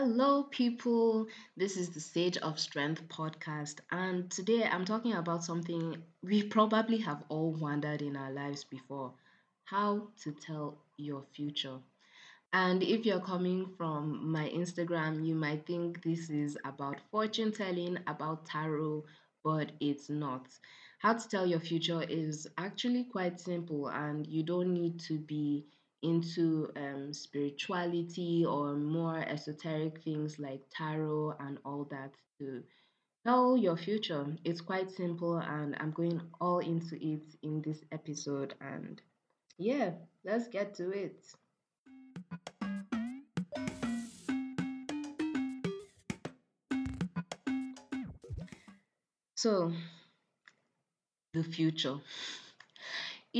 Hello, people. This is the Sage of Strength podcast, and today I'm talking about something we probably have all wondered in our lives before how to tell your future. And if you're coming from my Instagram, you might think this is about fortune telling, about tarot, but it's not. How to tell your future is actually quite simple, and you don't need to be into um, spirituality or more esoteric things like tarot and all that to tell your future. It's quite simple, and I'm going all into it in this episode. And yeah, let's get to it. So, the future.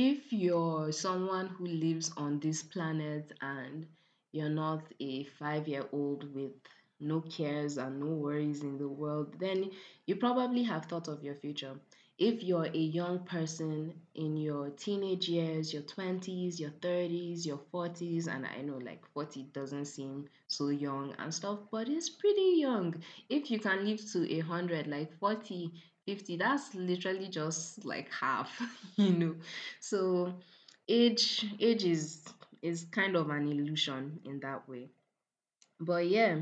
If you're someone who lives on this planet and you're not a five year old with no cares and no worries in the world, then you probably have thought of your future. If you're a young person in your teenage years, your 20s, your 30s, your 40s, and I know like 40 doesn't seem so young and stuff, but it's pretty young. If you can live to a 100, like 40 50 that's literally just like half you know? So age age is is kind of an illusion in that way. But yeah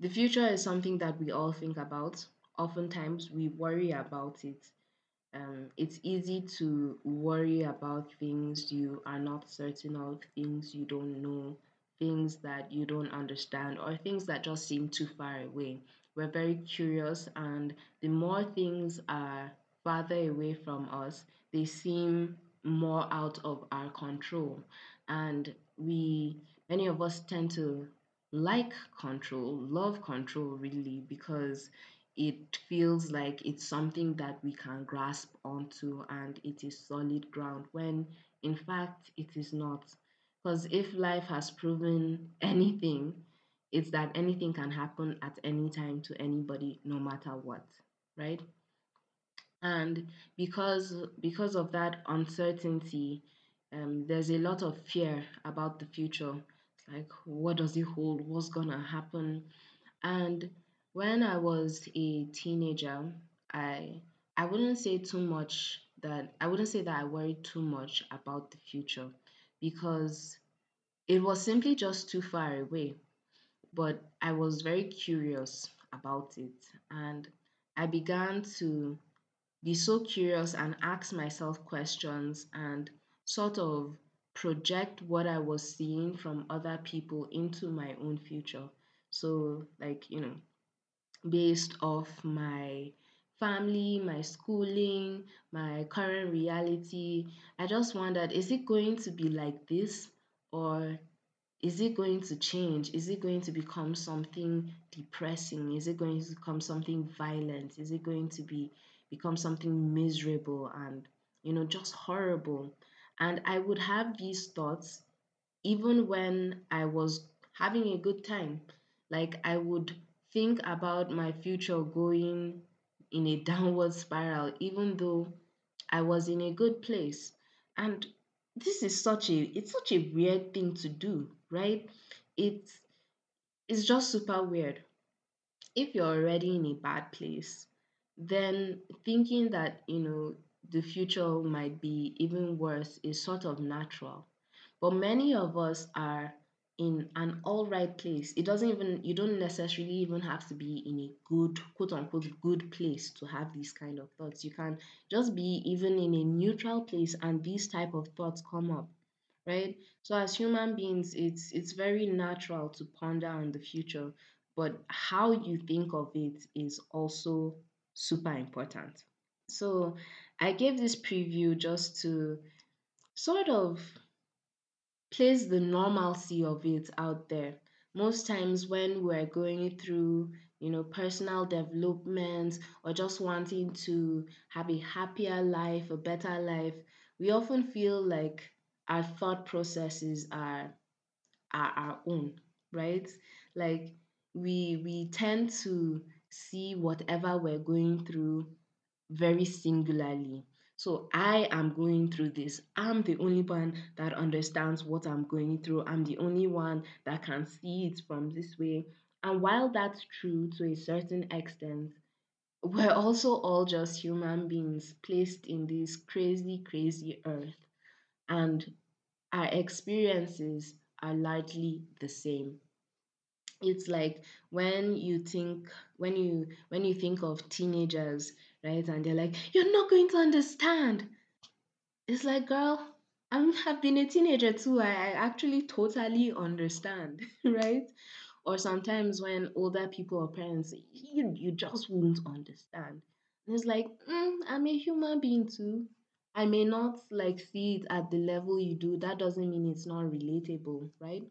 the future is something that we all think about. Oftentimes we worry about it. Um, it's easy to worry about things you are not certain of things you don't know things that you don't understand or things that just seem too far away we're very curious, and the more things are farther away from us, they seem more out of our control. And we, many of us, tend to like control, love control really, because it feels like it's something that we can grasp onto and it is solid ground when in fact it is not. Because if life has proven anything, it's that anything can happen at any time to anybody no matter what right? And because because of that uncertainty um, there's a lot of fear about the future. Like what does it hold? What's gonna happen? And when i was a teenager i i wouldn't say too much that i wouldn't say that i worried too much about the future because it was simply just too far away but I was very curious about it and I began to be so curious and ask myself questions and sort of project what I was seeing from other people into my own future. So, like, you know, based off my family, my schooling, my current reality, I just wondered is it going to be like this or is it going to change? Is it going to become something depressing? Is it going to become something violent? Is it going to be become something miserable and you know just horrible? And I would have these thoughts even when I was having a good time. Like I would think about my future going in a downward spiral, even though I was in a good place. And this is such a it's such a weird thing to do, right? It's it's just super weird. If you're already in a bad place, then thinking that, you know, the future might be even worse is sort of natural. But many of us are in an all right place. It doesn't even, you don't necessarily even have to be in a good, quote unquote, good place to have these kind of thoughts. You can just be even in a neutral place and these type of thoughts come up right so as human beings it's it's very natural to ponder on the future but how you think of it is also super important so i gave this preview just to sort of place the normalcy of it out there. Most times when we're going through, you know, personal development or just wanting to have a happier life, a better life, we often feel like our thought processes are are our own, right? Like we we tend to see whatever we're going through very singularly. So I am going through this. I'm the only one that understands what I'm going through. I'm the only one that can see it from this way. And while that's true to a certain extent, we're also all just human beings placed in this crazy, crazy earth. And our experiences are largely the same. It's like when you think when you when you think of teenagers, right? And they're like, "You're not going to understand." It's like, girl, I have been a teenager too. I, I actually totally understand, right? Or sometimes when older people or parents, you you just won't understand. And it's like, mm, I'm a human being too. I may not like see it at the level you do. That doesn't mean it's not relatable, right?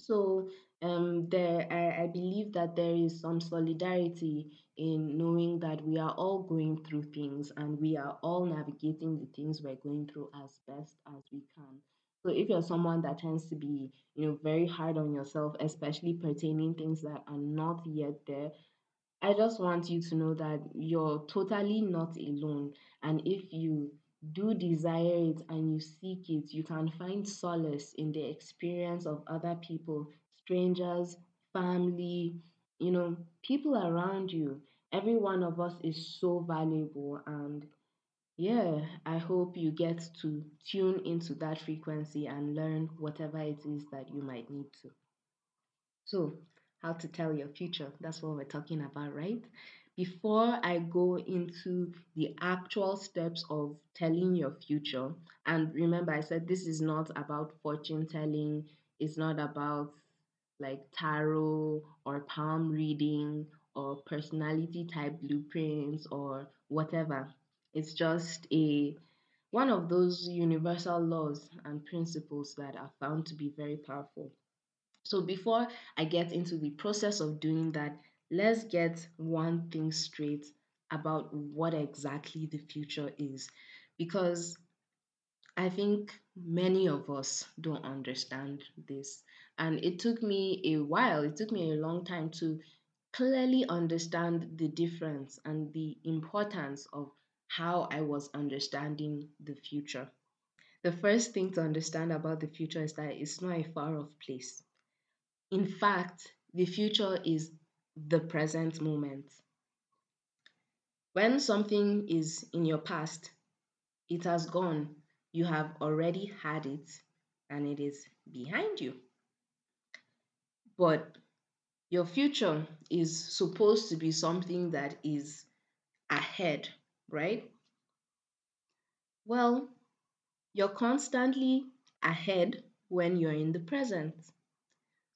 So um, there, I, I believe that there is some solidarity in knowing that we are all going through things and we are all navigating the things we're going through as best as we can. So if you're someone that tends to be, you know, very hard on yourself, especially pertaining things that are not yet there, I just want you to know that you're totally not alone. And if you do desire it and you seek it, you can find solace in the experience of other people, strangers, family, you know, people around you. Every one of us is so valuable. And yeah, I hope you get to tune into that frequency and learn whatever it is that you might need to. So, how to tell your future. That's what we're talking about, right? Before I go into the actual steps of telling your future, and remember, I said this is not about fortune telling, it's not about like tarot or palm reading or personality type blueprints or whatever. It's just a one of those universal laws and principles that are found to be very powerful. So before I get into the process of doing that, let's get one thing straight about what exactly the future is. Because I think many of us don't understand this. And it took me a while, it took me a long time to clearly understand the difference and the importance of how I was understanding the future. The first thing to understand about the future is that it's not a far off place. In fact, the future is the present moment. When something is in your past, it has gone, you have already had it, and it is behind you. But your future is supposed to be something that is ahead, right? Well, you're constantly ahead when you're in the present.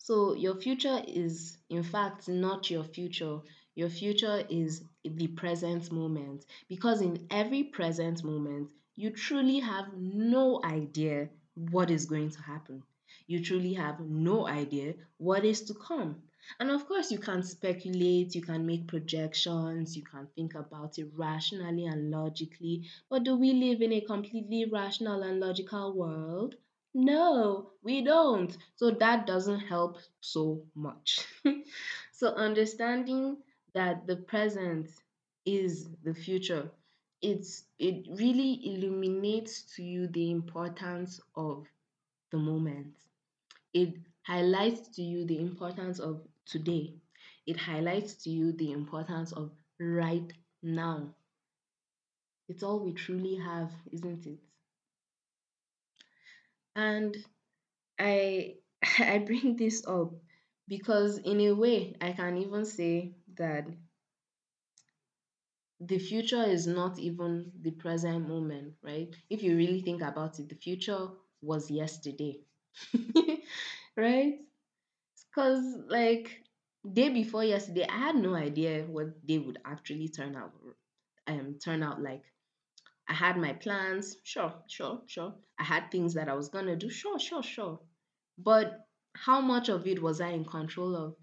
So your future is, in fact, not your future. Your future is the present moment because in every present moment, you truly have no idea what is going to happen. You truly have no idea what is to come. And of course, you can speculate, you can make projections, you can think about it rationally and logically. But do we live in a completely rational and logical world? No, we don't. So that doesn't help so much. so understanding that the present is the future, it's it really illuminates to you the importance of the moment. It highlights to you the importance of today. It highlights to you the importance of right now. It's all we truly have, isn't it? And I I bring this up because in a way I can even say that the future is not even the present moment, right? If you really think about it, the future was yesterday. right? Because like day before yesterday, I had no idea what day would actually turn out um turn out like. I had my plans, sure, sure, sure. I had things that I was gonna do, sure, sure, sure. But how much of it was I in control of?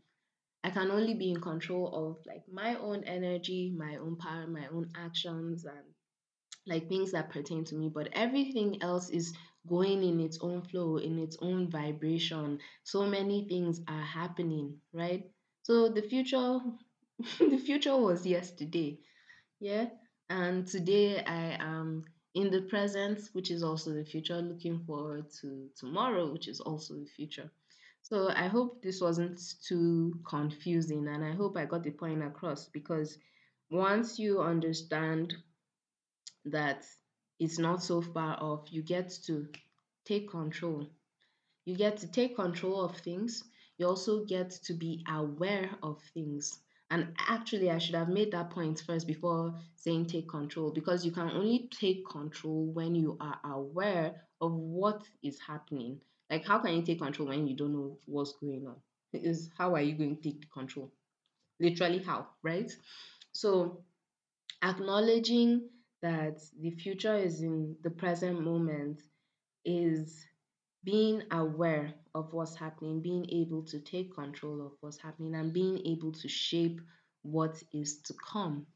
I can only be in control of like my own energy, my own power, my own actions, and like things that pertain to me. But everything else is going in its own flow, in its own vibration. So many things are happening, right? So the future, the future was yesterday, yeah. And today I am in the present, which is also the future, looking forward to tomorrow, which is also the future. So I hope this wasn't too confusing and I hope I got the point across because once you understand that it's not so far off, you get to take control. You get to take control of things. You also get to be aware of things. And actually, I should have made that point first before saying take control because you can only take control when you are aware of what is happening. Like, how can you take control when you don't know what's going on? Is how are you going to take control? Literally, how, right? So, acknowledging that the future is in the present moment is being aware of what's happening, being able to take control of what's happening, and being able to shape what is to come.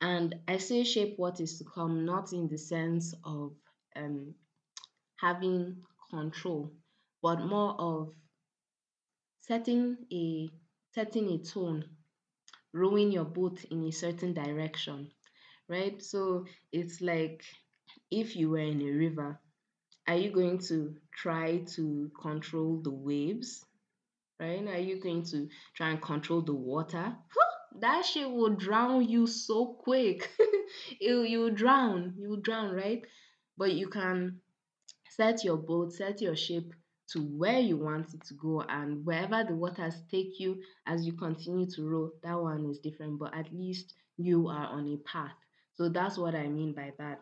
And I say shape what is to come not in the sense of um, having control, but more of setting a setting a tone, rowing your boat in a certain direction, right? So it's like if you were in a river are you going to try to control the waves? Right? Are you going to try and control the water? that shit will drown you so quick. you you drown. You drown, right? But you can set your boat, set your ship to where you want it to go and wherever the waters take you as you continue to row, that one is different, but at least you are on a path. So that's what I mean by that.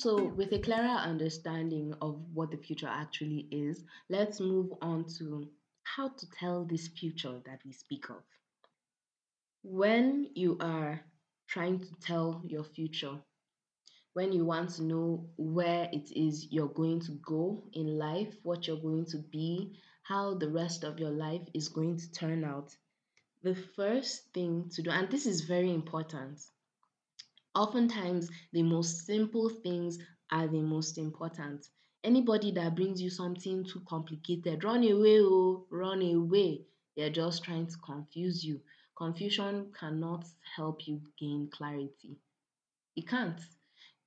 So, with a clearer understanding of what the future actually is, let's move on to how to tell this future that we speak of. When you are trying to tell your future, when you want to know where it is you're going to go in life, what you're going to be, how the rest of your life is going to turn out, the first thing to do, and this is very important, Oftentimes, the most simple things are the most important. Anybody that brings you something too complicated, run away, oh, run away. They're just trying to confuse you. Confusion cannot help you gain clarity. It can't.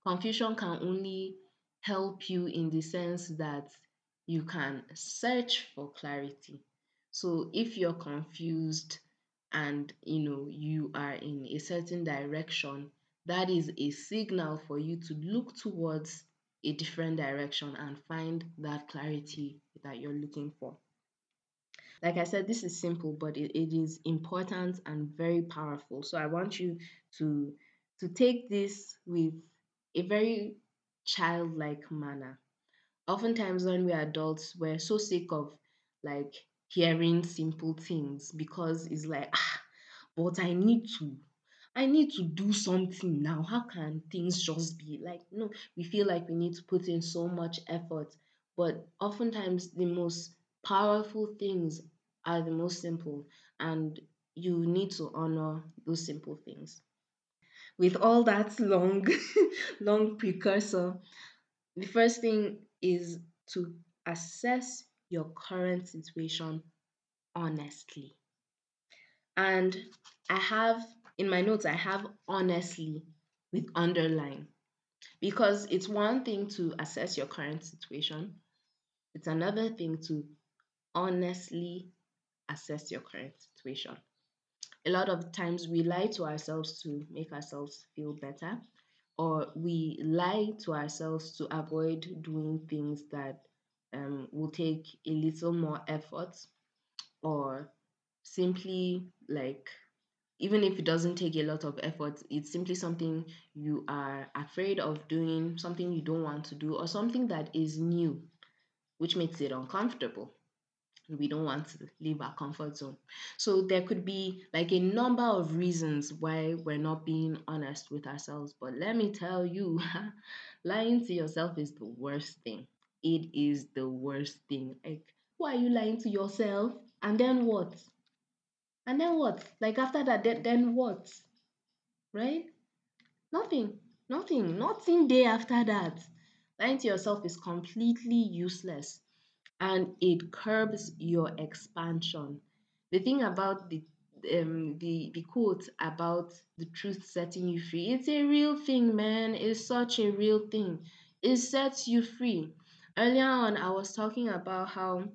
Confusion can only help you in the sense that you can search for clarity. So if you're confused and you know you are in a certain direction, that is a signal for you to look towards a different direction and find that clarity that you're looking for. Like I said, this is simple, but it, it is important and very powerful. So I want you to to take this with a very childlike manner. Oftentimes when we're adults, we're so sick of like hearing simple things because it's like, ah, but I need to I need to do something now. How can things just be like, no, we feel like we need to put in so much effort, but oftentimes the most powerful things are the most simple, and you need to honor those simple things. With all that long, long precursor, the first thing is to assess your current situation honestly. And I have in my notes, I have honestly with underline. Because it's one thing to assess your current situation, it's another thing to honestly assess your current situation. A lot of times we lie to ourselves to make ourselves feel better, or we lie to ourselves to avoid doing things that um, will take a little more effort, or simply like even if it doesn't take a lot of effort, it's simply something you are afraid of doing, something you don't want to do, or something that is new, which makes it uncomfortable. We don't want to leave our comfort zone. So there could be like a number of reasons why we're not being honest with ourselves. But let me tell you, lying to yourself is the worst thing. It is the worst thing. Like, why are you lying to yourself? And then what? And then what? Like after that, then, then what? Right? Nothing. Nothing. Nothing day after that. Lying to yourself is completely useless and it curbs your expansion. The thing about the um the the quote about the truth setting you free it's a real thing man it's such a real thing it sets you free. Earlier on, I was talking about how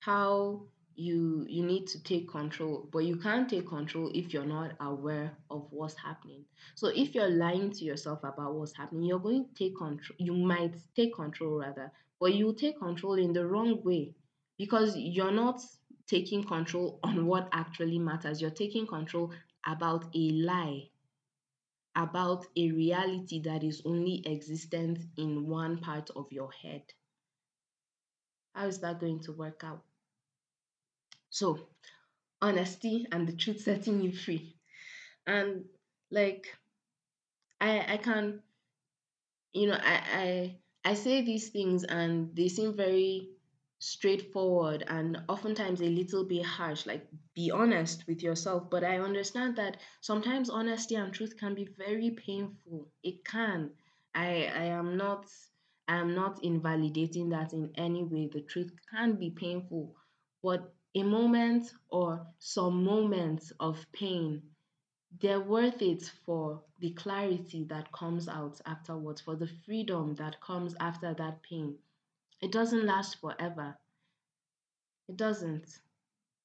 how you you need to take control, but you can't take control if you're not aware of what's happening. So if you're lying to yourself about what's happening, you're going to take control. You might take control rather, but you take control in the wrong way because you're not taking control on what actually matters. You're taking control about a lie about a reality that is only existent in one part of your head. How is that going to work out? So, honesty and the truth setting you free. And like I I can you know I I I say these things and they seem very straightforward and oftentimes a little bit harsh like be honest with yourself. But i understand that sometimes honesty and truth can be very painful. It can. I i am not i am not invalidating that in any way. The truth can be painful. But a moment or some moments of pain they're worth it for the clarity that comes out afterwards for the freedom that comes after that pain it doesn't last forever. It doesn't.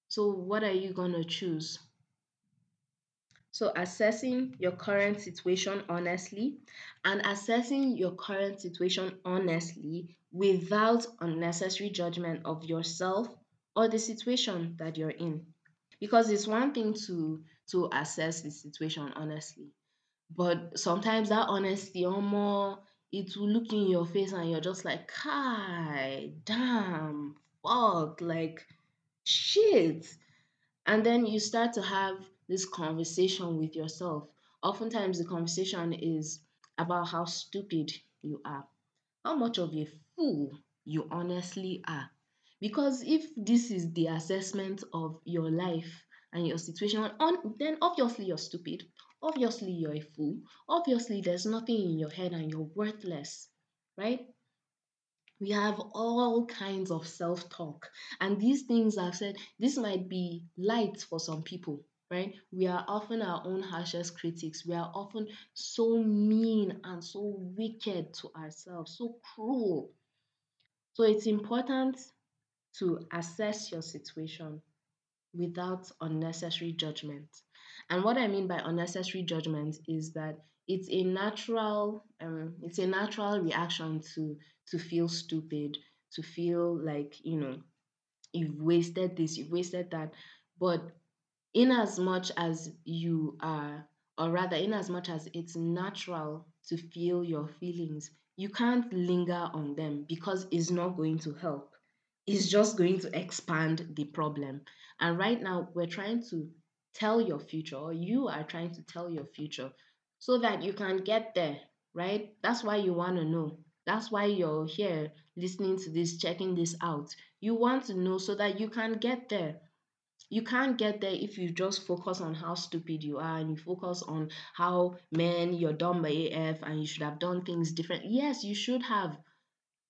So, what are you going to choose? So, assessing your current situation honestly and assessing your current situation honestly without unnecessary judgment of yourself or the situation that you're in. Because it's one thing to to assess the situation honestly, but sometimes that honesty almost it will look in your face and you're just like, Kai, damn, fuck, like shit. And then you start to have this conversation with yourself. Oftentimes, the conversation is about how stupid you are, how much of a fool you honestly are. Because if this is the assessment of your life and your situation, on, then obviously you're stupid. Obviously you're a fool. Obviously there's nothing in your head and you're worthless, right? We have all kinds of self talk. And these things I've said, this might be light for some people, right? We are often our own harshest critics. We are often so mean and so wicked to ourselves, so cruel. So it's important to assess your situation without unnecessary judgment. And what I mean by unnecessary judgment is that it's a natural um, it's a natural reaction to to feel stupid, to feel like, you know, you've wasted this, you've wasted that. But in as much as you are or rather in as much as it's natural to feel your feelings, you can't linger on them because it's not going to help is just going to expand the problem. And right now, we're trying to tell your future, or you are trying to tell your future so that you can get there, right? That's why you want to know. That's why you're here listening to this, checking this out. You want to know so that you can get there. You can't get there if you just focus on how stupid you are and you focus on how, man, you're dumb by AF and you should have done things different. Yes, you should have.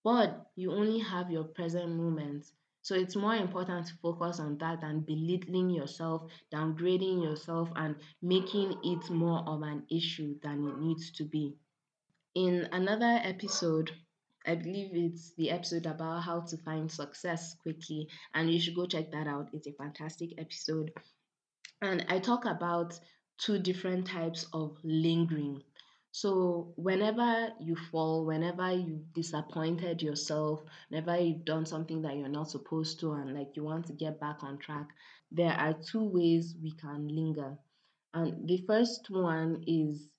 But you only have your present moment. So it's more important to focus on that than belittling yourself, downgrading yourself, and making it more of an issue than it needs to be. In another episode, I believe it's the episode about how to find success quickly, and you should go check that out. It's a fantastic episode. And I talk about two different types of lingering. So, whenever you fall, whenever you've disappointed yourself, whenever you've done something that you're not supposed to, and like you want to get back on track, there are two ways we can linger. And the first one is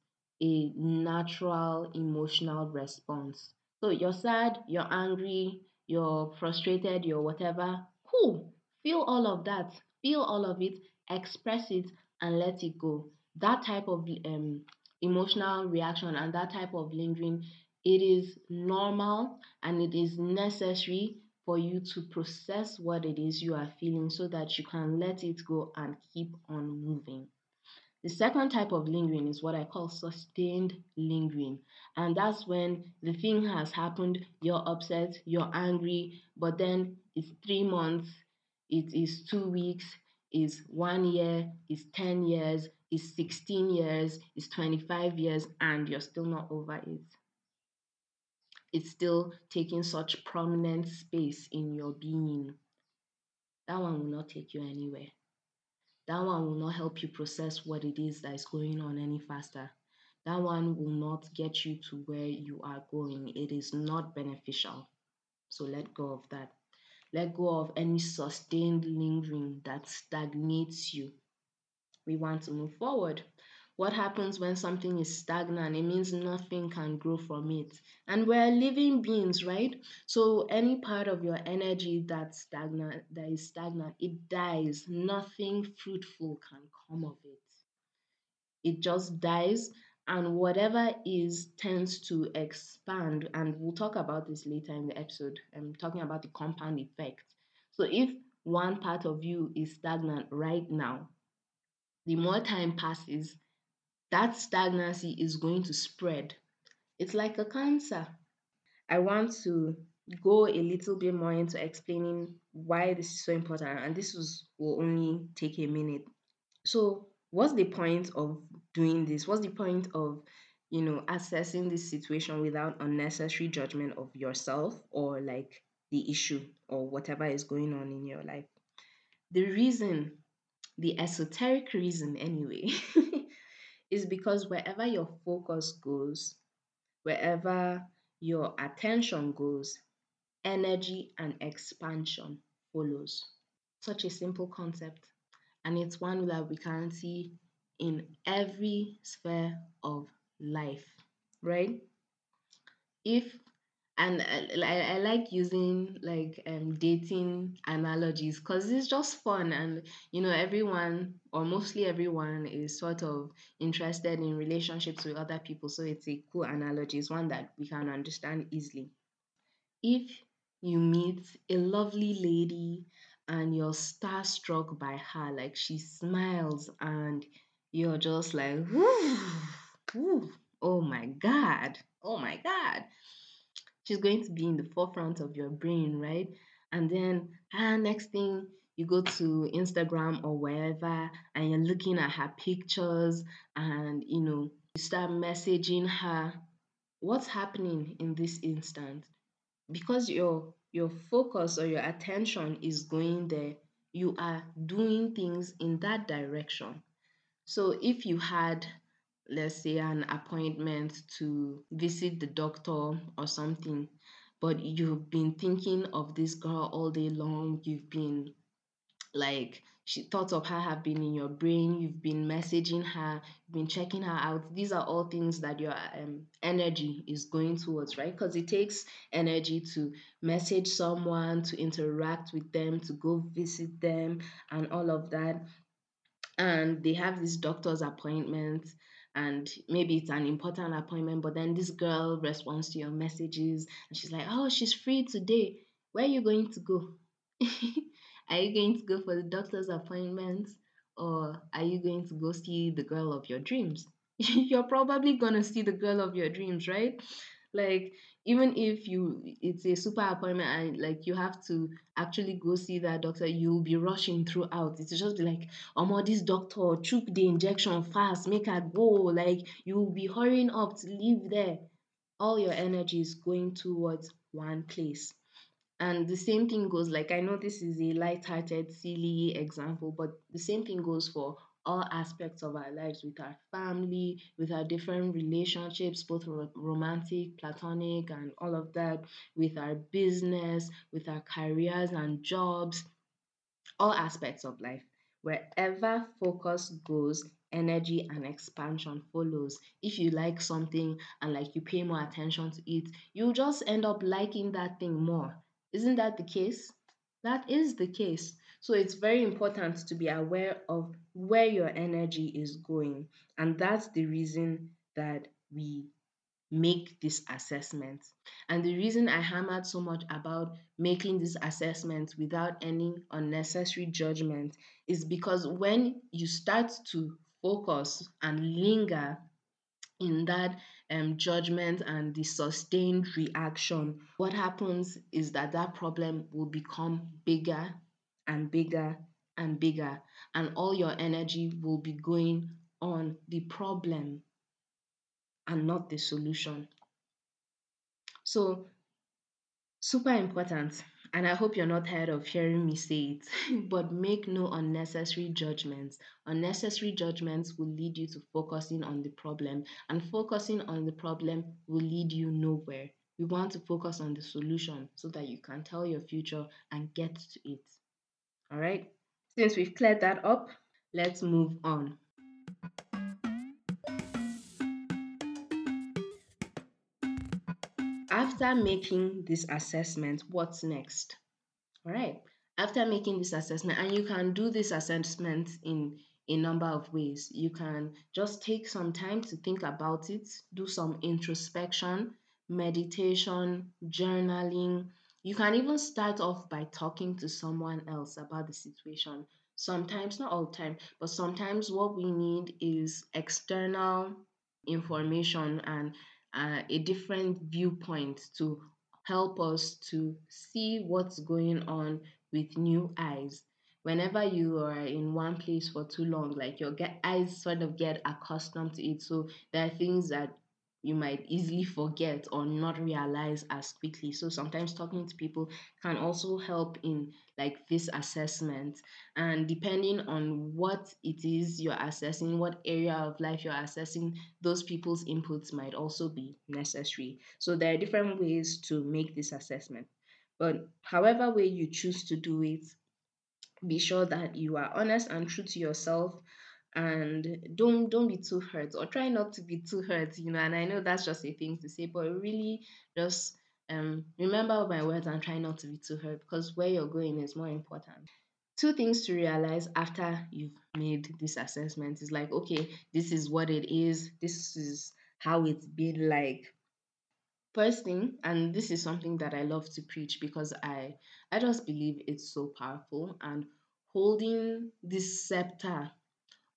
a natural emotional response. So, you're sad, you're angry, you're frustrated, you're whatever. Cool. Feel all of that. Feel all of it, express it, and let it go. That type of um, emotional reaction and that type of lingering, it is normal and it is necessary for you to process what it is you are feeling so that you can let it go and keep on moving. The second type of lingering is what I call sustained lingering. And that's when the thing has happened, you're upset, you're angry, but then it's three months, it is two weeks, is one year, is 10 years, is 16 years, is 25 years, and you're still not over it. it's still taking such prominent space in your being, that one will not take you anywhere. That one will not help you process what it is that is going on any faster. That one will not get you to where you are going. It is not beneficial. So let go of that. Let go of any sustained lingering that stagnates you. We want to move forward. What happens when something is stagnant? It means nothing can grow from it. And we're living beings, right? So any part of your energy that's stagnant, that is stagnant, it dies. Nothing fruitful can come of it. It just dies and whatever is tends to expand and we'll talk about this later in the episode i'm talking about the compound effect so if one part of you is stagnant right now the more time passes that stagnancy is going to spread it's like a cancer i want to go a little bit more into explaining why this is so important and this was, will only take a minute so what's the point of doing this? What's the point of, you know, assessing this situation without unnecessary judgment of yourself or like the issue or whatever is going on in your life? The reason, the esoteric reason anyway, is because wherever your focus goes, wherever your attention goes, energy and expansion follows. Such a simple concept and it's one that we can see in every sphere of life, right? If and I, I like using like um dating analogies because it's just fun and you know everyone or mostly everyone is sort of interested in relationships with other people so it's a cool analogy it's one that we can understand easily if you meet a lovely lady and you're starstruck by her. Like she smiles and you're just like, whoo, oh my God, oh my God. She's going to be in the forefront of your brain, right? And then, ah, next thing, you go to Instagram or wherever and you're looking at her pictures and, you know, you start messaging her. What's happening in this instant? Because you're your focus or your attention is going there, you are doing things in that direction. So if you had, let's say, an appointment to visit the doctor or something, but you've been thinking of this girl all day long, you've been like she thoughts of her have been in your brain. You've been messaging her. You've been checking her out. These are all things that your um, energy is going towards right? Because it takes energy to message someone to interact with them to go visit them and all of that. And they have this doctor's appointment and maybe it's an important appointment but then this girl responds to your messages and she's like oh she's free today where are you going to go Are you going to go for the doctor's appointment or are you going to go see the girl of your dreams? You're probably to see the girl of your dreams, right? Like even if you it's a super appointment and like you have to actually go see that doctor, you'll be rushing throughout. It's just be like, oh this doctor took the injection fast, make her go. Like you'll be hurrying up to leave there. All your energy is going towards one place and the same thing goes like i know this is a light-hearted silly example but the same thing goes for all aspects of our lives with our family with our different relationships both romantic platonic and all of that with our business with our careers and jobs all aspects of life wherever focus goes energy and expansion follows if you like something and like you pay more attention to it you just end up liking that thing more isn't that the case? That is the case. So it's very important to be aware of where your energy is going. And that's the reason that we make this assessment. And the reason I hammered so much about making this assessment without any unnecessary judgment is because when you start to focus and linger in that um, judgment and the sustained reaction, what happens is that that problem will become bigger and bigger and bigger, and all your energy will be going on the problem and not the solution. So, super important. And I hope you're not tired of hearing me say it, but make no unnecessary judgments. Unnecessary judgments will lead you to focusing on the problem, and focusing on the problem will lead you nowhere. We want to focus on the solution so that you can tell your future and get to it. All right? Since we've cleared that up, let's move on. After making this assessment, what's next? All right. After making this assessment, and you can do this assessment in a number of ways. You can just take some time to think about it, do some introspection, meditation, journaling. You can even start off by talking to someone else about the situation. Sometimes, not all the time, but sometimes what we need is external information and uh, a different viewpoint to help us to see what's going on with new eyes whenever you are in one place for too long like your get, eyes sort of get accustomed to it so there are things that you might easily forget or not realize as quickly. So sometimes talking to people can also help in like this assessment. And depending on what it is you're assessing, what area of life you're assessing, those people's inputs might also be necessary. So there are different ways to make this assessment. But however way you choose to do it, be sure that you are honest and true to yourself and don't don't be too hurt or try not to be too hurt you know and i know that's just a thing to say but really just um remember my words and try not to be too hurt because where you're going is more important. Two things to realize after you've made this assessment is like okay this is what it is this is how it's been like. First thing and this is something that i love to preach because i i just believe it's so powerful and holding this scepter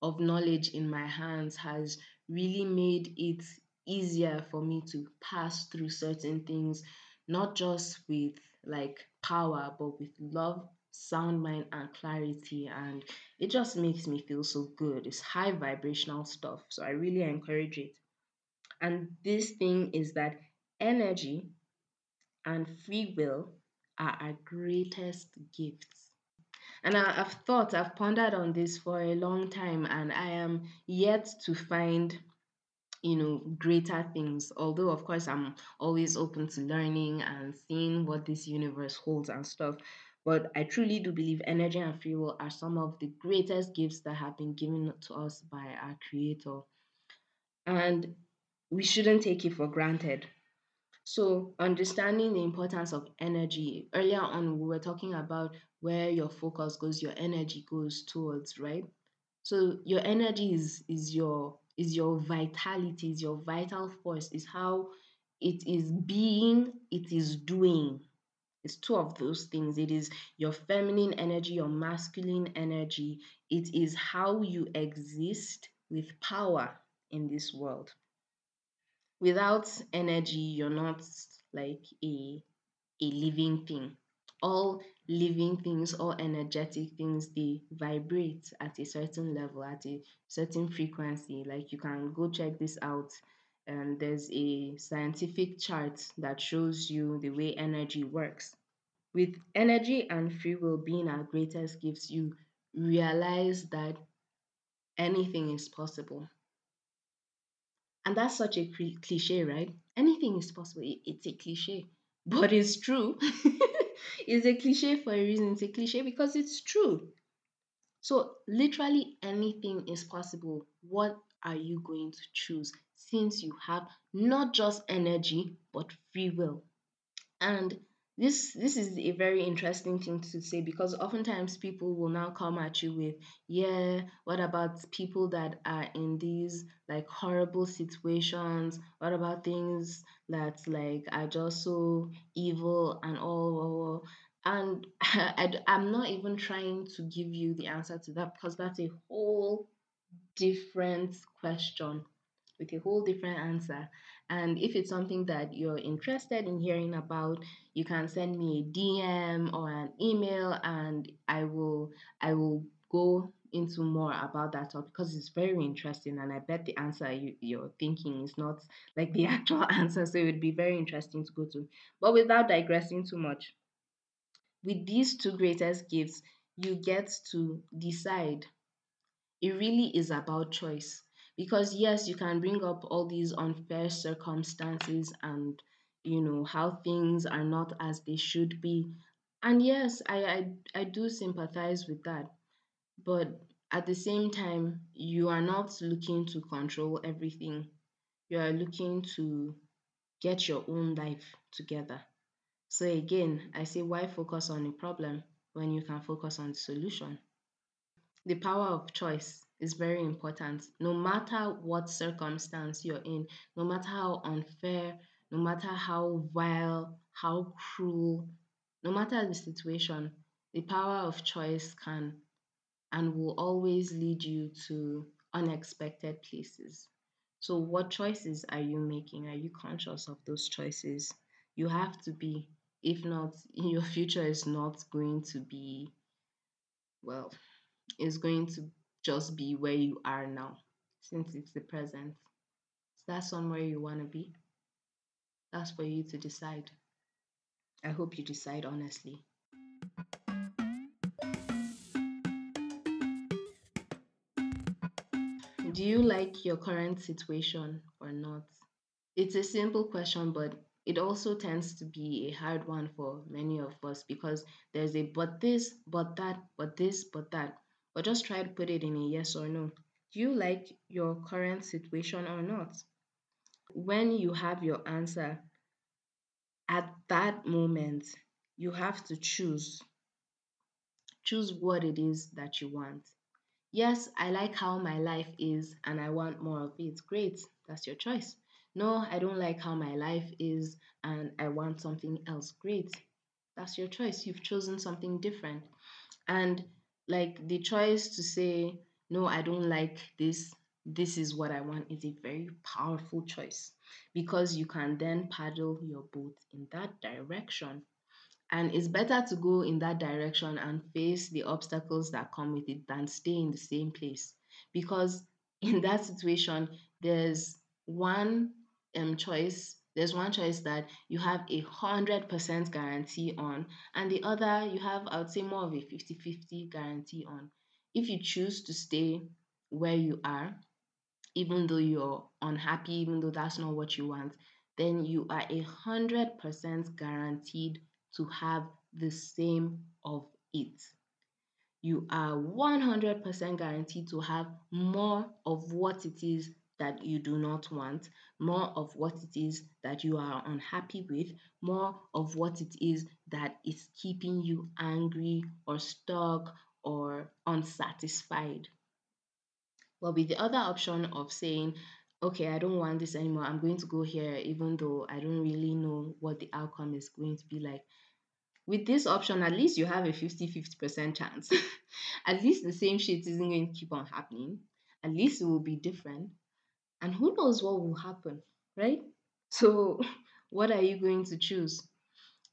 of knowledge in my hands has really made it easier for me to pass through certain things, not just with like power, but with love, sound mind, and clarity. And it just makes me feel so good. It's high vibrational stuff. So I really encourage it. And this thing is that energy and free will are our greatest gifts. And I, I've thought, I've pondered on this for a long time, and I am yet to find you know greater things. Although of course i'm always open to learning and seeing what this universe holds and stuff but i truly do believe energy and free will are some of the greatest gifts that have been given to us by our creator. And we shouldn't take it for granted so, understanding the importance of energy. Earlier on, we were talking about where your focus goes, your energy goes towards, right? So, your energy is is your is your vitality, is your vital force, is how it is being, it is doing. It's two of those things. It is your feminine energy, your masculine energy. It is how you exist with power in this world without energy you're not like a a living thing. All living things all energetic things they vibrate at a certain level at a certain frequency. Like you can go check this out. And there's a scientific chart that shows you the way energy works. With energy and free will being our greatest gifts you realize that anything is possible and that's such a cliche, right? Anything is possible. It's a cliche, but it's true. it's a cliche for a reason. It's a cliche because it's true. So, literally anything is possible. What are you going to choose since you have not just energy but free will? And this this is a very interesting thing to say because oftentimes people will now come at you with yeah what about people that are in these like horrible situations? What about things that like are just so evil and all and I, i'm not even trying to give you the answer to that because that's a whole different question with a whole different answer. And if it's something that you're interested in hearing about, you can send me a DM or an email and I will I will go into more about that topic because it's very interesting and I bet the answer you, you're thinking is not like the actual answer. So it would be very interesting to go to. But without digressing too much, with these two greatest gifts, you get to decide. It really is about choice. Because yes, you can bring up all these unfair circumstances and you know how things are not as they should be. And yes, I I, I do sympathize with that. But at the same time, you are not looking to control everything. You are looking to get your own life together. So again, I say why focus on the problem when you can focus on the solution? The power of choice is very important. No matter what circumstance you're in, no matter how unfair, no matter how vile, how cruel, no matter the situation, the power of choice can and will always lead you to unexpected places. So, what choices are you making? Are you conscious of those choices? You have to be. If not, your future is not going to be, well, it's going to just be where you are now, since it's the present. Is that somewhere you want to be? That's for you to decide. I hope you decide honestly. Do you like your current situation or not? It's a simple question, but it also tends to be a hard one for many of us because there's a but this, but that, but this, but that. But just try to put it in a yes or no. Do you like your current situation or not? When you have your answer, at that moment, you have to choose. Choose what it is that you want. Yes, I like how my life is and I want more of it. Great, that's your choice. No, I don't like how my life is and I want something else. Great, that's your choice. You've chosen something different. And like the choice to say, no, I don't like this, this is what I want is a very powerful choice because you can then paddle your boat in that direction and it's better to go in that direction and face the obstacles that come with it than stay in the same place. Because in that situation, there's one um, choice there's one choice that you have a hundred percent guarantee on and the other you have i would say more of a 50 50 guarantee on if you choose to stay where you are even though you're unhappy even though that's not what you want then you are a hundred percent guaranteed to have the same of it. You are 100% guaranteed to have more of what it is that you do not want, more of what it is that you are unhappy with, more of what it is that is keeping you angry or stuck or unsatisfied. Well, with the other option of saying, okay, I don't want this anymore, I'm going to go here, even though I don't really know what the outcome is going to be like, with this option, at least you have a 50 50% chance. at least the same shit isn't going to keep on happening. At least it will be different. And who knows what will happen, right? So, what are you going to choose?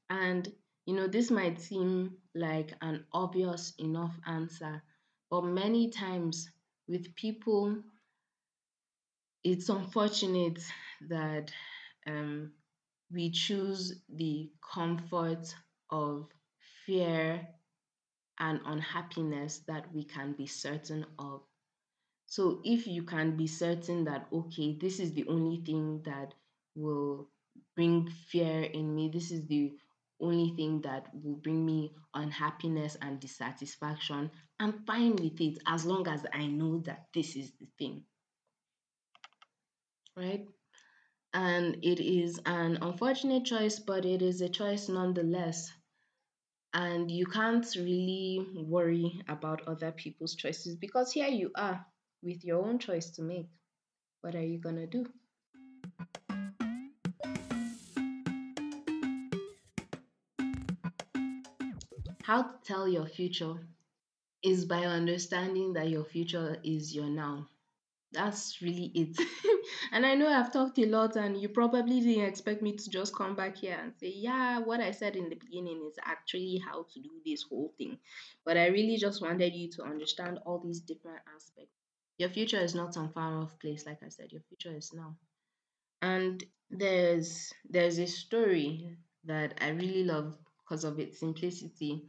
And, you know, this might seem like an obvious enough answer, but many times with people, it's unfortunate that um, we choose the comfort of fear and unhappiness that we can be certain of. So, if you can be certain that, okay, this is the only thing that will bring fear in me, this is the only thing that will bring me unhappiness and dissatisfaction, I'm fine with it as long as I know that this is the thing. Right? And it is an unfortunate choice, but it is a choice nonetheless and you can't really worry about other people's choices because here you are with your own choice to make. What are you gonna do? How to tell your future is by understanding that your future is your now. That's really it. and I know I've talked a lot, and you probably didn't expect me to just come back here and say, yeah, what I said in the beginning is actually how to do this whole thing. But I really just wanted you to understand all these different aspects. Your future is not some far off place, like I said, your future is now. And there's there's a story that I really love because of its simplicity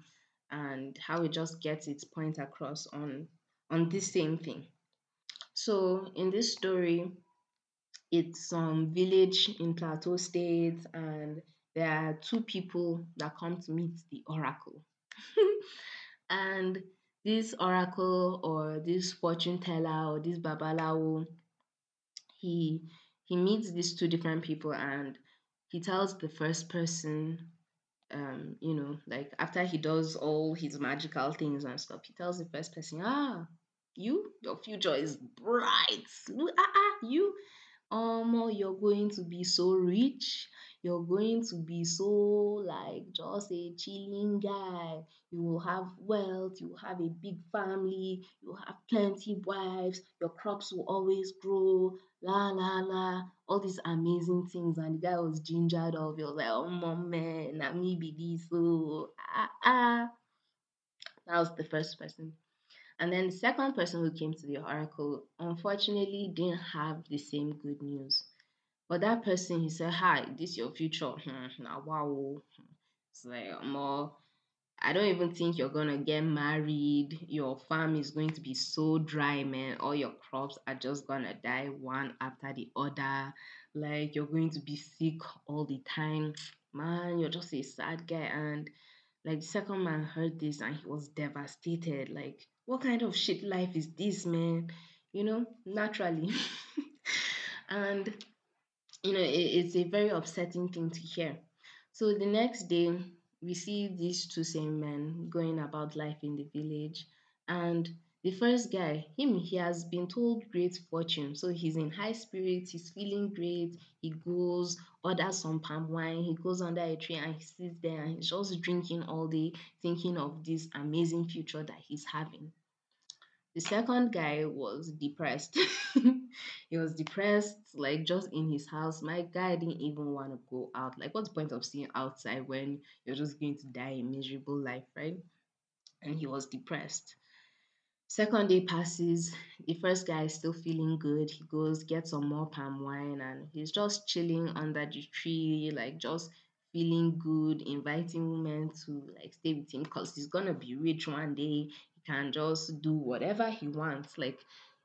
and how it just gets its point across on on this same thing. So in this story, it's some village in Plateau State, and there are two people that come to meet the oracle. and this oracle or this fortune teller or this babalawo, he he meets these two different people and he tells the first person um, you know, like after he does all his magical things and stuff, he tells the first person, ah, you, your future is bright. Ah, ah, you, um, you're going to be so rich. You're going to be so like just a chilling guy. You will have wealth. You will have a big family. You will have plenty wives. Your crops will always grow. La la la. All these amazing things. And the guy was gingered up. He was like, oh mom man, na me be this. So ah ah. That was the first person. And then the second person who came to the oracle unfortunately didn't have the same good news. But that person, he said, Hi, this your future. Hmm, now, wow. It's like, more. I don't even think you're gonna get married. Your farm is going to be so dry, man. All your crops are just gonna die one after the other. Like you're going to be sick all the time. Man, you're just a sad guy. And like the second man heard this and he was devastated. Like, what kind of shit life is this, man? You know, naturally. and you know, it, it's a very upsetting thing to hear. So the next day, we see these two same men going about life in the village, and the first guy, him, he has been told great fortune, so he's in high spirits, he's feeling great. He goes, orders some palm wine, he goes under a tree and he sits there and he's just drinking all day, thinking of this amazing future that he's having. The second guy was depressed. he was depressed, like just in his house. My guy didn't even want to go out. Like, what's the point of seeing outside when you're just going to die a miserable life, right? And he was depressed. Second day passes. The first guy is still feeling good. He goes, gets some more palm wine, and he's just chilling under the tree, like just feeling good, inviting women to like stay with him because he's gonna be rich one day. Can just do whatever he wants. Like,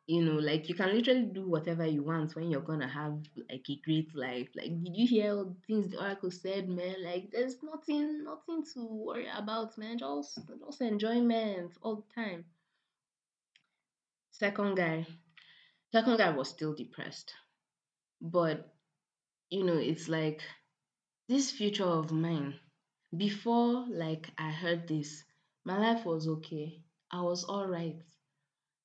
you know, like you can literally do whatever you want when you're gonna have like a great life. Like, did you hear all the things the oracle said, man? Like, there's nothing, nothing to worry about, man. Just, just enjoyment all the time. Second guy, second guy was still depressed, but you know, it's like this future of mine. Before, like I heard this, my life was okay. I was all right.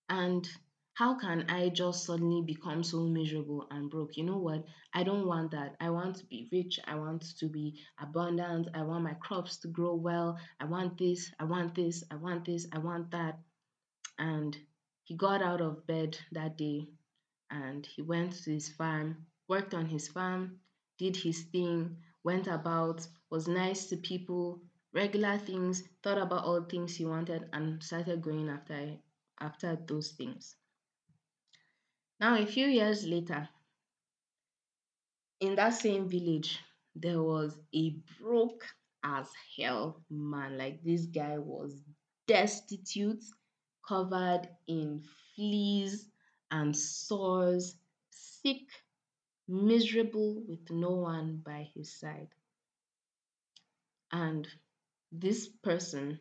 And how can I just suddenly become so miserable and broke? You know what? I don't want that. I want to be rich. I want to be abundant. I want my crops to grow well. I want this. I want this. I want this. I want that. And he got out of bed that day and he went to his farm, worked on his farm, did his thing, went about, was nice to people, regular things, thought about all things he wanted, and started going after after those things. Now, a few years later, in that same village, there was a broke as hell man. Like this guy was destitute, covered in fleas and sores, sick, miserable with no one by his side. And this person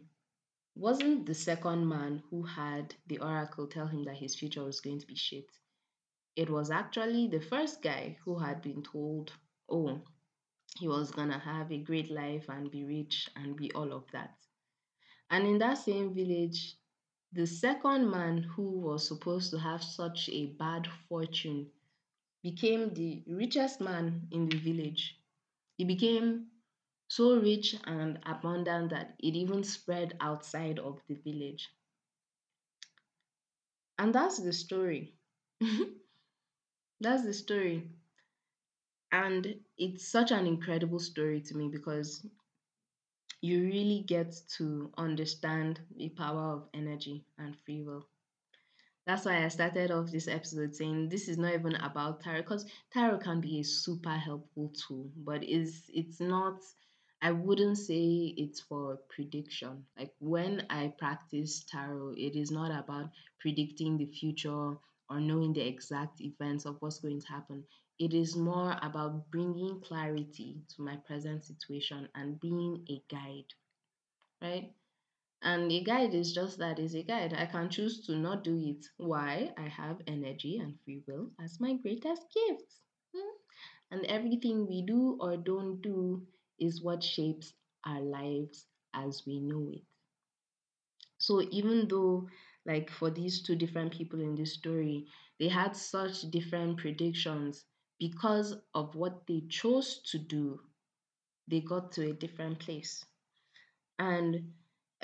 wasn't the second man who had the oracle tell him that his future was going to be shit. It was actually the first guy who had been told, oh, he was gonna have a great life and be rich and be all of that. And in that same village, the second man who was supposed to have such a bad fortune became the richest man in the village. He became so rich and abundant that it even spread outside of the village. And that's the story. That's the story. And it's such an incredible story to me because you really get to understand the power of energy and free will. That's why I started off this episode saying this is not even about tarot because tarot can be a super helpful tool, but is it's not I wouldn't say it's for prediction. Like when I practice tarot, it is not about predicting the future or knowing the exact events of what's going to happen. It is more about bringing clarity to my present situation and being a guide, right? And a guide is just that is a guide. I can choose to not do it. Why? I have energy and free will as my greatest gift. Hmm? And everything we do or don't do is what shapes our lives as we know it. So even though, like for these two different people in this story, they had such different predictions because of what they chose to do, they got to a different place. And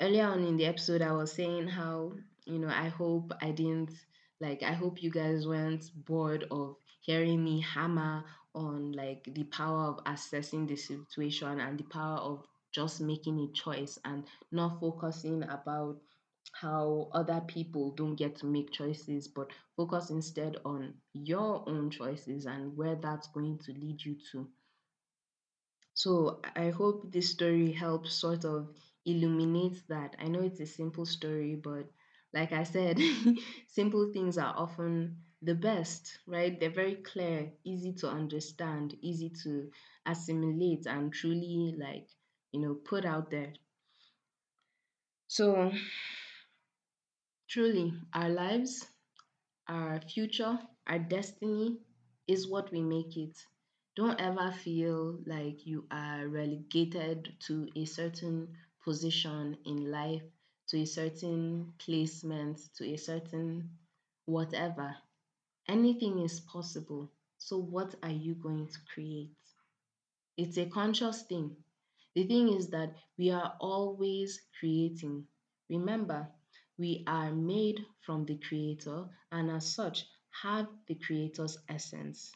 earlier on in the episode, I was saying how, you know, I hope I didn't, like, I hope you guys weren't bored of hearing me hammer on, like, the power of assessing the situation and the power of just making a choice and not focusing about how other people don't get to make choices, but focus instead on your own choices and where that's going to lead you to. So I hope this story helps sort of illuminate that. I know it's a simple story, but like I said, simple things are often the best, right? They're very clear, easy to understand, easy to assimilate, and truly like, you know, put out there. So, truly, our lives, our future, our destiny is what we make it. Don't ever feel like you are relegated to a certain position in life, to a certain placement, to a certain whatever. Anything is possible. So, what are you going to create? It's a conscious thing. The thing is that we are always creating. Remember, we are made from the Creator and, as such, have the Creator's essence.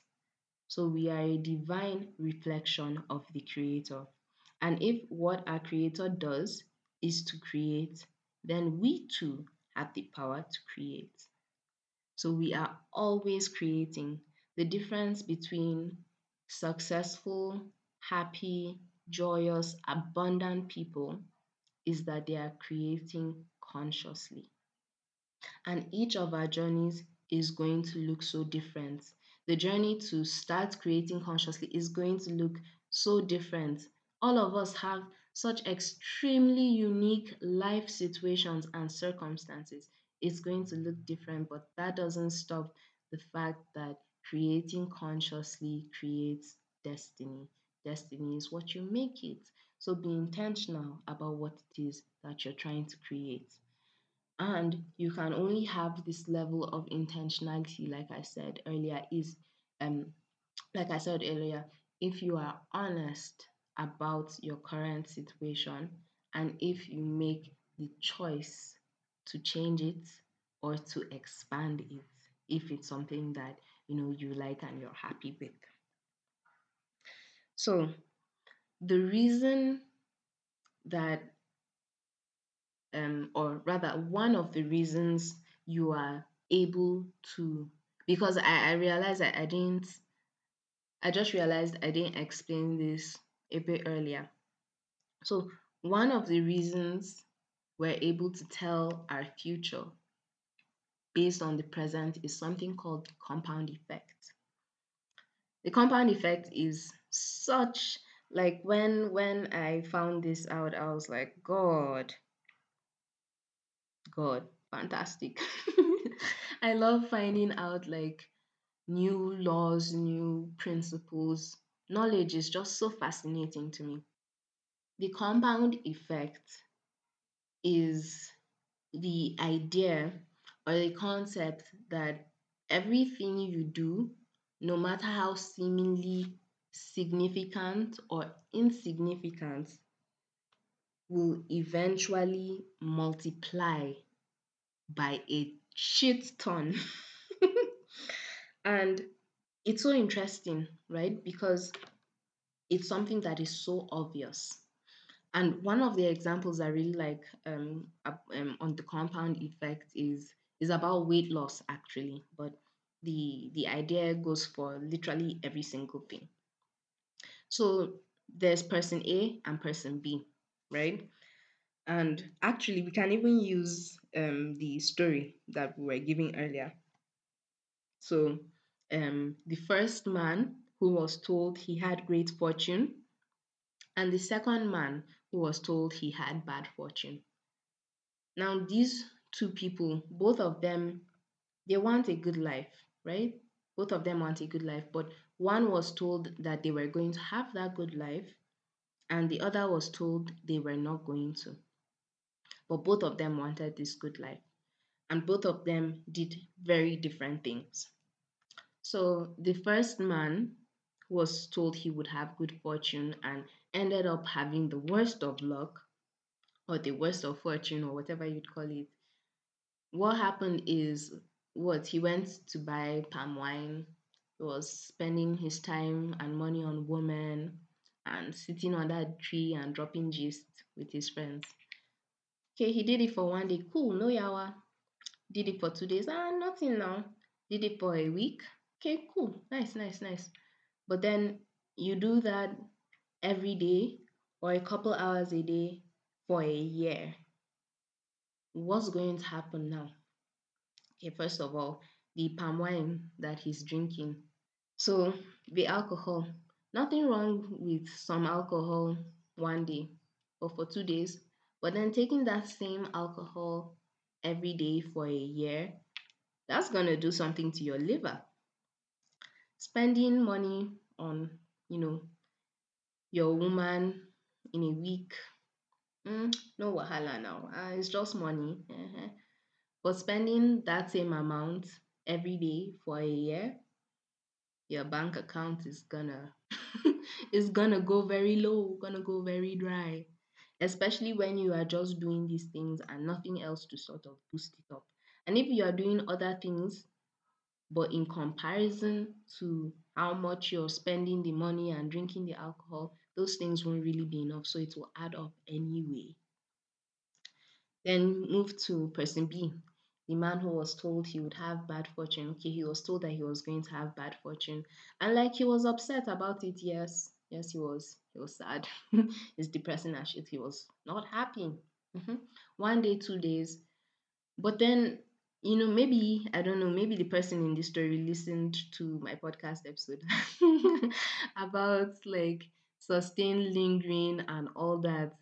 So we are a divine reflection of the Creator. And if what our Creator does is to create, then we too have the power to create. So we are always creating. The difference between successful, happy, joyous, abundant people is that they are creating consciously. And each of our journeys is going to look so different. The journey to start creating consciously is going to look so different. All of us have such extremely unique life situations and circumstances. It's going to look different, but that doesn't stop the fact that creating consciously creates destiny. Destiny is what you make it. So be intentional about what it is that you're trying to create. And you can only have this level of intentionality, like I said earlier, is um like I said earlier, if you are honest about your current situation and if you make the choice to change it or to expand it if it's something that you know you like and you're happy with so the reason that um, or rather one of the reasons you are able to because I, I realized that I didn't I just realized I didn't explain this a bit earlier. So one of the reasons we're able to tell our future based on the present is something called compound effect. The compound effect is such like when when I found this out, I was like, God, God, fantastic. I love finding out like new laws, new principles. Knowledge is just so fascinating to me. The compound effect is the idea or the concept that everything you do, no matter how seemingly significant or insignificant, will eventually multiply by a shit ton. And it's so interesting, right? Because it's something that is so obvious. And one of the examples I really like um, um, on the compound effect is is about weight loss actually, but the the idea goes for literally every single thing. So there's person A and person B, right? And actually, we can even use um, the story that we were giving earlier. So, um, the first man who was told he had great fortune, and the second man who was told he had bad fortune. Now, these two people, both of them, they want a good life, right? Both of them want a good life, but one was told that they were going to have that good life, and the other was told they were not going to. But both of them wanted this good life, and both of them did very different things. So the first man was told he would have good fortune and ended up having the worst of luck or the worst of fortune or whatever you'd call it. What happened is what he went to buy palm wine, he was spending his time and money on women and sitting under a tree and dropping gist with his friends. Okay, he did it for one day. Cool, no yawa. Did it for two days. Ah, nothing now. Did it for a week. Okay, cool. Nice, nice, nice. But then you do that every day or a couple hours a day for a year. What's going to happen now? Okay, first of all, the palm wine that he's drinking. So, the alcohol. Nothing wrong with some alcohol one day or for two days, but then taking that same alcohol every day for a year, that's going to do something to your liver spending money on, you know, your woman in a week, mm, no wahala now. Uh, it's just money. Uh-huh. But spending that same amount every day for a year, your bank account is gonna is gonna go very low, gonna go very dry. Especially when you are just doing these things and nothing else to sort of boost it up. And if you are doing other things but in comparison to how much you're spending the money and drinking the alcohol, those things won't really be enough. So it will add up anyway. Then move to person B, the man who was told he would have bad fortune. Okay, he was told that he was going to have bad fortune. And like he was upset about it, yes. Yes, he was. He was sad. It's depressing as shit. He was not happy. Mm-hmm. One day, two days. But then you know, maybe, I don't know, maybe the person in this story listened to my podcast episode about like sustained lingering and all that.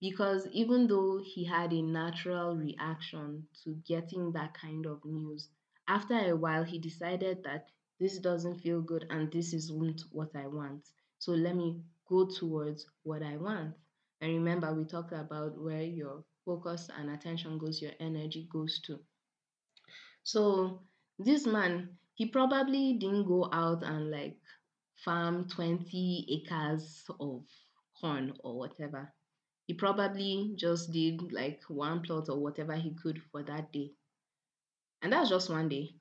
Because even though he had a natural reaction to getting that kind of news, after a while he decided that this doesn't feel good and this isn't what I want. So let me go towards what I want. And remember, we talked about where your focus and attention goes, your energy goes to. So this man, he probably didn't go out and like farm 20 acres of corn or whatever. He probably just did like one plot or whatever he could for that day. And that's just one day.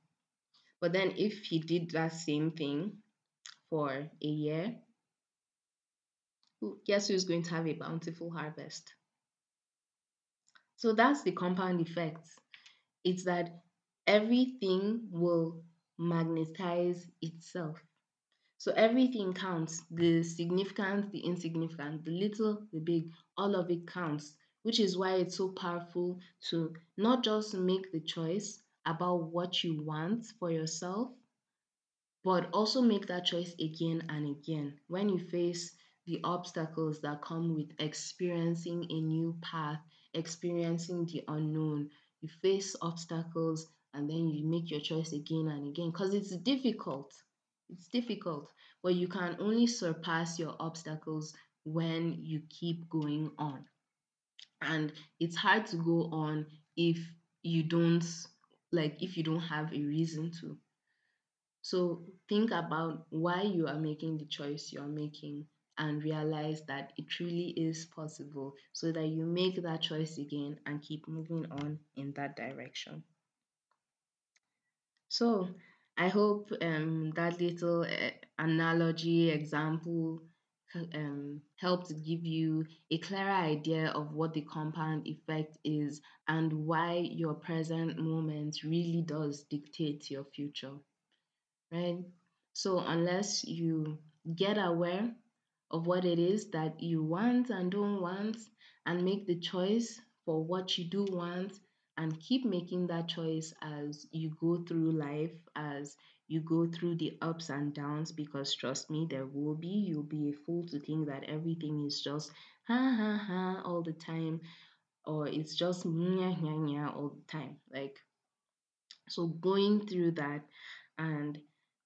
But then if he did that same thing for a year, guess who's going to have a bountiful harvest? So that's the compound effect. It's that everything will magnetize itself. So everything counts the significant, the insignificant, the little, the big, all of it counts, which is why it's so powerful to not just make the choice about what you want for yourself, but also make that choice again and again when you face the obstacles that come with experiencing a new path, experiencing the unknown. You face obstacles and then you make your choice again and again because it's difficult. It's difficult, but you can only surpass your obstacles when you keep going on. And it's hard to go on if you don't like if you don't have a reason to. So think about why you are making the choice you're making and realize that it truly is possible so that you make that choice again and keep moving on in that direction. So I hope um, that little uh, analogy example um, helped give you a clearer idea of what the compound effect is and why your present moment really does dictate your future, right? So, unless you get aware of what it is that you want and don't want and make the choice for what you do want and keep making that choice as you go through life as you go through the ups and downs because trust me there will be you'll be a fool to think that everything is just ha ha ha all the time or it's just nya nya nya all the time like so going through that and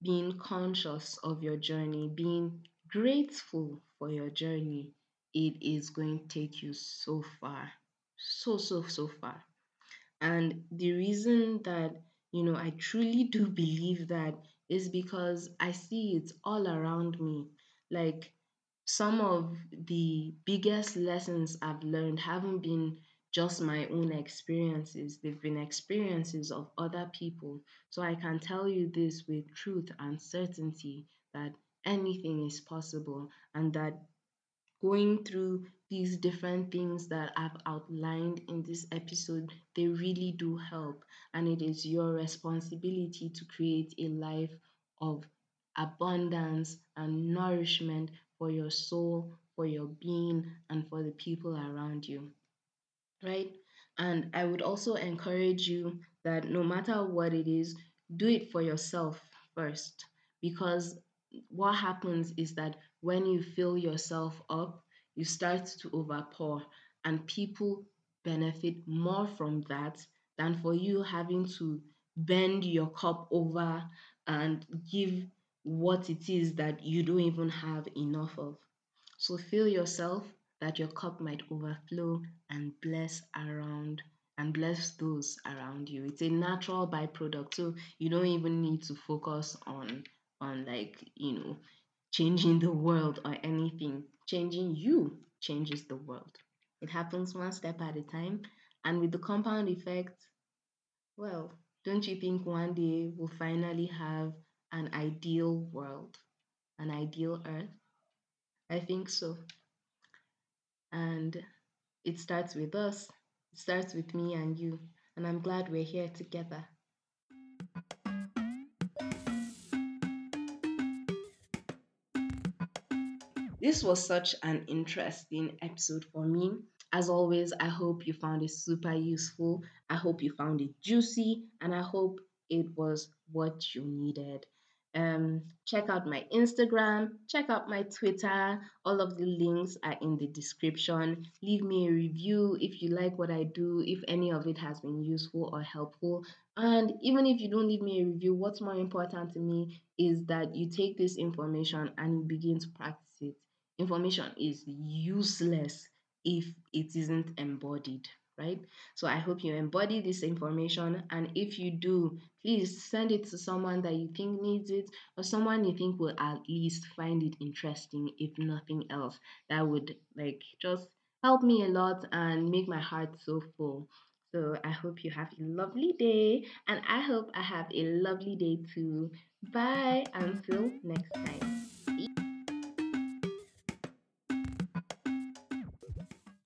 being conscious of your journey, being grateful for your journey, it is going to take you so far. So, so, so far. And the reason that, you know, I truly do believe that is because I see it all around me. Like some of the biggest lessons I've learned haven't been just my own experiences, they've been experiences of other people. So I can tell you this with truth and certainty that anything is possible and that going through these different things that I've outlined in this episode, they really do help. And it is your responsibility to create a life of abundance and nourishment for your soul, for your being, and for the people around you right? And I would also encourage you that no matter what it is, do it for yourself first. Because what happens is that when you fill yourself up, you start to overpour, and people benefit more from that than for you having to bend your cup over and give what it is that you don't even have enough of. So fill yourself that your cup might overflow and bless around and bless those around you. It's a natural byproduct. So you don't even need to focus on on like, you know, changing the world or anything. Changing you changes the world. It happens one step at a time. And with the compound effect, well, don't you think one day we'll finally have an ideal world, an ideal earth? I think so. And it starts with us, it starts with me and you. And I'm glad we're here together. This was such an interesting episode for me. As always, I hope you found it super useful. I hope you found it juicy, and I hope it was what you needed. Um, check out my Instagram, check out my Twitter. All of the links are in the description. Leave me a review if you like what I do, if any of it has been useful or helpful. And even if you don't leave me a review, what's more important to me is that you take this information and you begin to practice it. Information is useless if it isn't embodied right? So I hope you embody this information. And if you do, please send it to someone that you think needs it or someone you think will at least find it interesting, if nothing else. That would like just help me a lot and make my heart so full. So I hope you have a lovely day and I hope I have a lovely day too. Bye until next time.